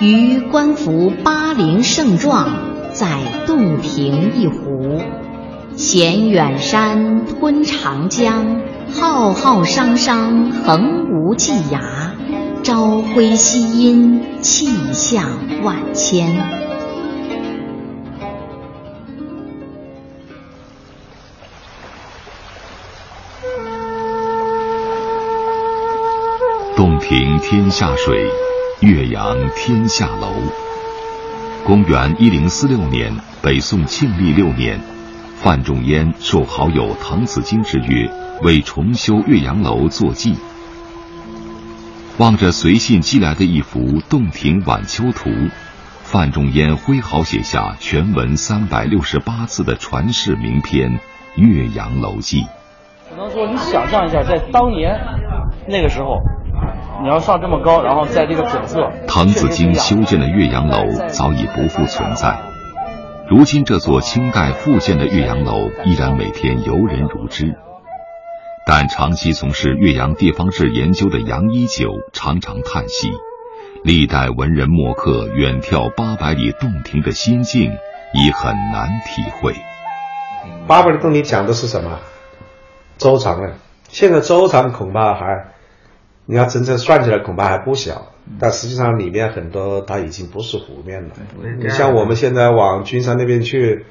于观夫巴陵胜状，在洞庭一湖。衔远山，吞长江，浩浩汤汤，横无际涯。朝晖夕阴，气象万千。洞庭天下水，岳阳天下楼。公元一零四六年，北宋庆历六年。范仲淹受好友滕子京之约，为重修岳阳楼作记。望着随信寄来的一幅《洞庭晚秋图》，范仲淹挥毫写下全文三百六十八字的传世名篇《岳阳楼记》。只能说，你想象一下，在当年那个时候，你要上这么高，然后在这个景色，滕子京修建的岳阳楼早已不复存在。如今这座清代复建的岳阳楼依然每天游人如织，但长期从事岳阳地方志研究的杨一九常常叹息：历代文人墨客远眺八百里洞庭的心境已很难体会。八百里洞庭讲的是什么？周长啊！现在周长恐怕还，你要真正算起来恐怕还不小。但实际上里面很多它已经不是湖面了。你像我们现在往君山那边去，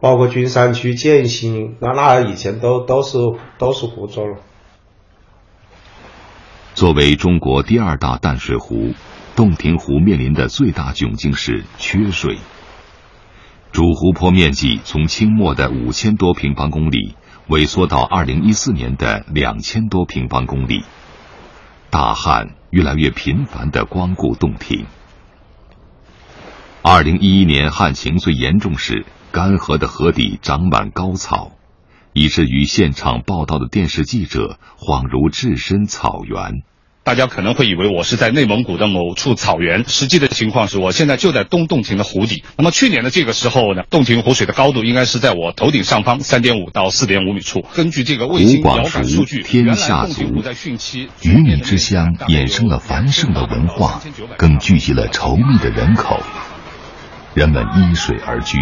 包括君山区建新，那那以前都都是都是湖州了。作为中国第二大淡水湖，洞庭湖面临的最大窘境是缺水。主湖泊面积从清末的五千多平方公里萎缩到二零一四年的两千多平方公里。大旱越来越频繁的光顾洞庭。二零一一年旱情最严重时，干涸的河底长满高草，以至于现场报道的电视记者恍如置身草原。大家可能会以为我是在内蒙古的某处草原，实际的情况是我现在就在东洞庭的湖底。那么去年的这个时候呢，洞庭湖水的高度应该是在我头顶上方三点五到四点五米处。根据这个卫星遥感数据，天下足，鱼米之乡衍生了繁盛的文化，更聚集了稠密的人口。人们依水而居，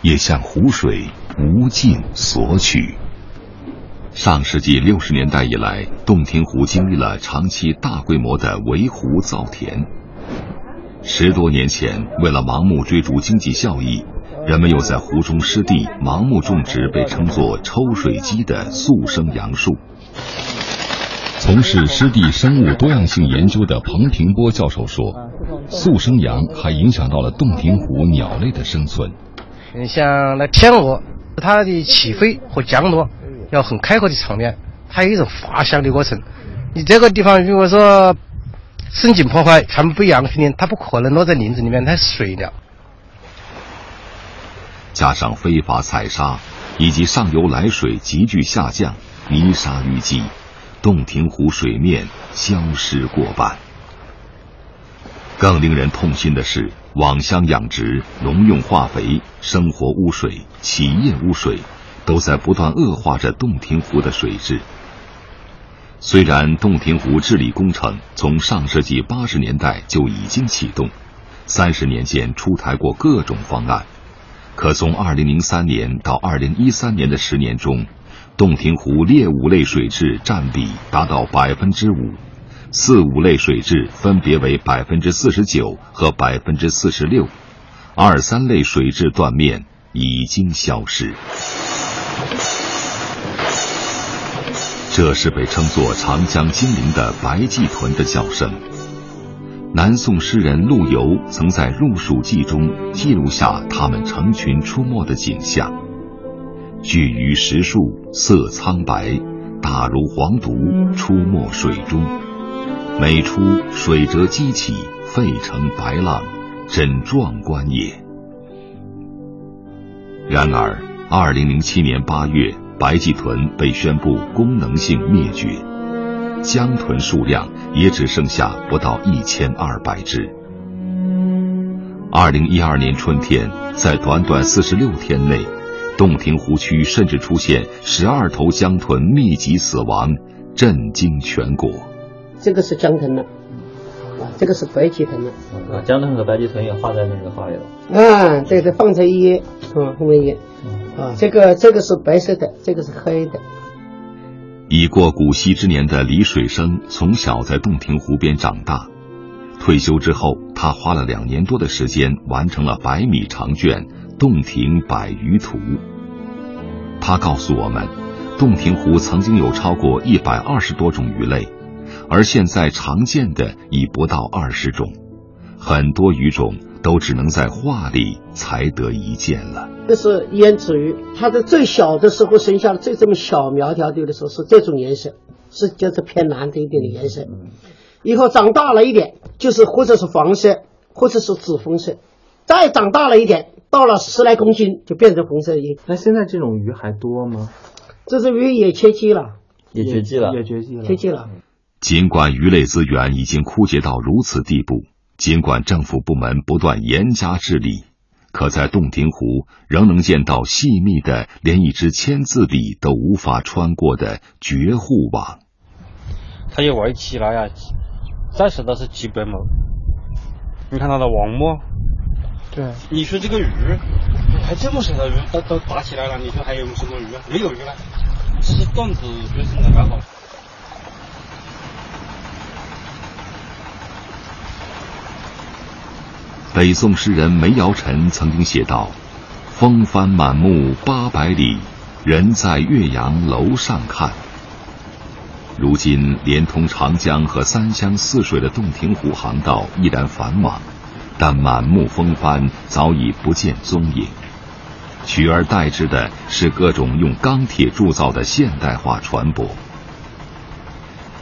也向湖水无尽索取。上世纪六十年代以来，洞庭湖经历了长期大规模的围湖造田。十多年前，为了盲目追逐经济效益，人们又在湖中湿地盲目种植被称作“抽水机”的速生杨树。从事湿地生物多样性研究的彭平波教授说，速生杨还影响到了洞庭湖鸟类的生存。你像那天鹅，它的起飞和降落。要很开阔的场面，它有一种滑翔的过程。你这个地方如果说深井破坏，全部不一样，肯定它不可能落在林子里面，它水了。加上非法采砂，以及上游来水急剧下降，泥沙淤积，洞庭湖水面消失过半。更令人痛心的是，网箱养殖、农用化肥、生活污水、企业污水。都在不断恶化着洞庭湖的水质。虽然洞庭湖治理工程从上世纪八十年代就已经启动，三十年间出台过各种方案，可从二零零三年到二零一三年的十年中，洞庭湖劣五类水质占比达到百分之五，四五类水质分别为百分之四十九和百分之四十六，二三类水质断面已经消失。这是被称作长江精灵的白鳍豚的叫声。南宋诗人陆游曾在《入蜀记》中记录下它们成群出没的景象：聚于石树，色苍白，大如黄犊，出没水中。每出水辄激起，沸成白浪，真壮观也。然而，二零零七年八月。白鳍豚被宣布功能性灭绝，江豚数量也只剩下不到一千二百只。二零一二年春天，在短短四十六天内，洞庭湖区甚至出现十二头江豚密集死亡，震惊全国。这个是江豚了，这个是白鳍豚了。啊，江豚和白鳍豚也画在那个画里了。啊，对对，放在一页，嗯，后面一页。啊，这个这个是白色的，这个是黑的。已过古稀之年的李水生，从小在洞庭湖边长大。退休之后，他花了两年多的时间，完成了百米长卷《洞庭百鱼图》。他告诉我们，洞庭湖曾经有超过一百二十多种鱼类，而现在常见的已不到二十种，很多鱼种都只能在画里才得一见了。这是胭脂鱼，它的最小的时候生下的最这么小苗条的时候是这种颜色，是就是偏蓝的一点的颜色。以后长大了一点，就是或者是黄色，或者是紫红色，再长大了一点，到了十来公斤就变成红色鱼。那现在这种鱼还多吗？这只鱼也绝迹了，也绝迹了，也绝迹了，绝迹了。尽管鱼类资源已经枯竭到如此地步，尽管政府部门不断严加治理，可在洞庭湖仍能见到细密的，连一只签字笔都无法穿过的绝户网。它一围起来呀。暂时都是几百亩，你看它的网膜，对，你说这个鱼，还这么小的鱼都都打起来了，你说还有什么鱼啊？没有鱼了，这是段子绝孙的刚好。北宋诗人梅尧臣曾经写道：“风帆满目八百里，人在岳阳楼上看。”如今，连通长江和三湘四水的洞庭湖航道依然繁忙，但满目风帆早已不见踪影，取而代之的是各种用钢铁铸造的现代化船舶。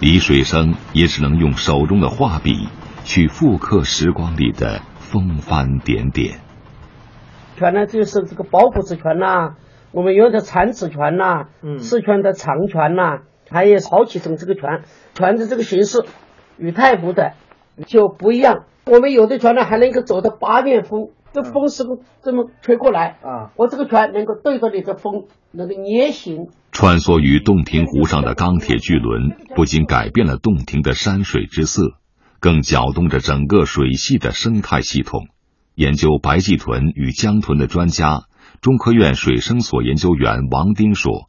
李水生也只能用手中的画笔去复刻时光里的风帆点点。船呢，就是这个包谷子船呐，我们用的铲子船呐，嗯四川的长船呐。还有好几种这个船，船的这个形式与太湖的就不一样。我们有的船呢还能够走到八面风，这风是不这么吹过来啊，我这个船能够对着你的风能够捏形。穿梭于洞庭湖上的钢铁巨轮，不仅改变了洞庭的山水之色，更搅动着整个水系的生态系统。研究白鳍豚与江豚的专家，中科院水生所研究员王丁说。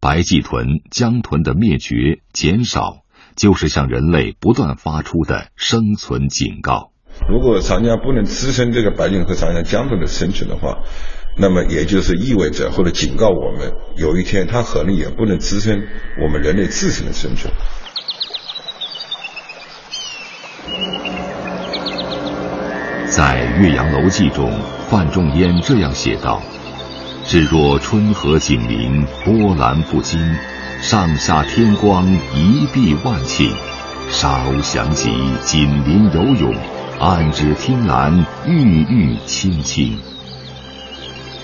白鳍豚、江豚的灭绝、减少，就是向人类不断发出的生存警告。如果长江不能支撑这个白鲸和长江江豚的生存的话，那么也就是意味着或者警告我们，有一天它可能也不能支撑我们人类自身的生存。在《岳阳楼记》中，范仲淹这样写道。至若春和景明，波澜不惊；上下天光，一碧万顷。沙鸥翔集，锦鳞游泳，岸芷汀兰，郁郁青青。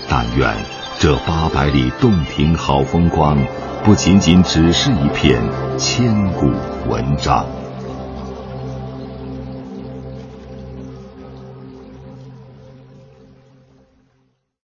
但愿这八百里洞庭好风光，不仅仅只是一篇千古文章。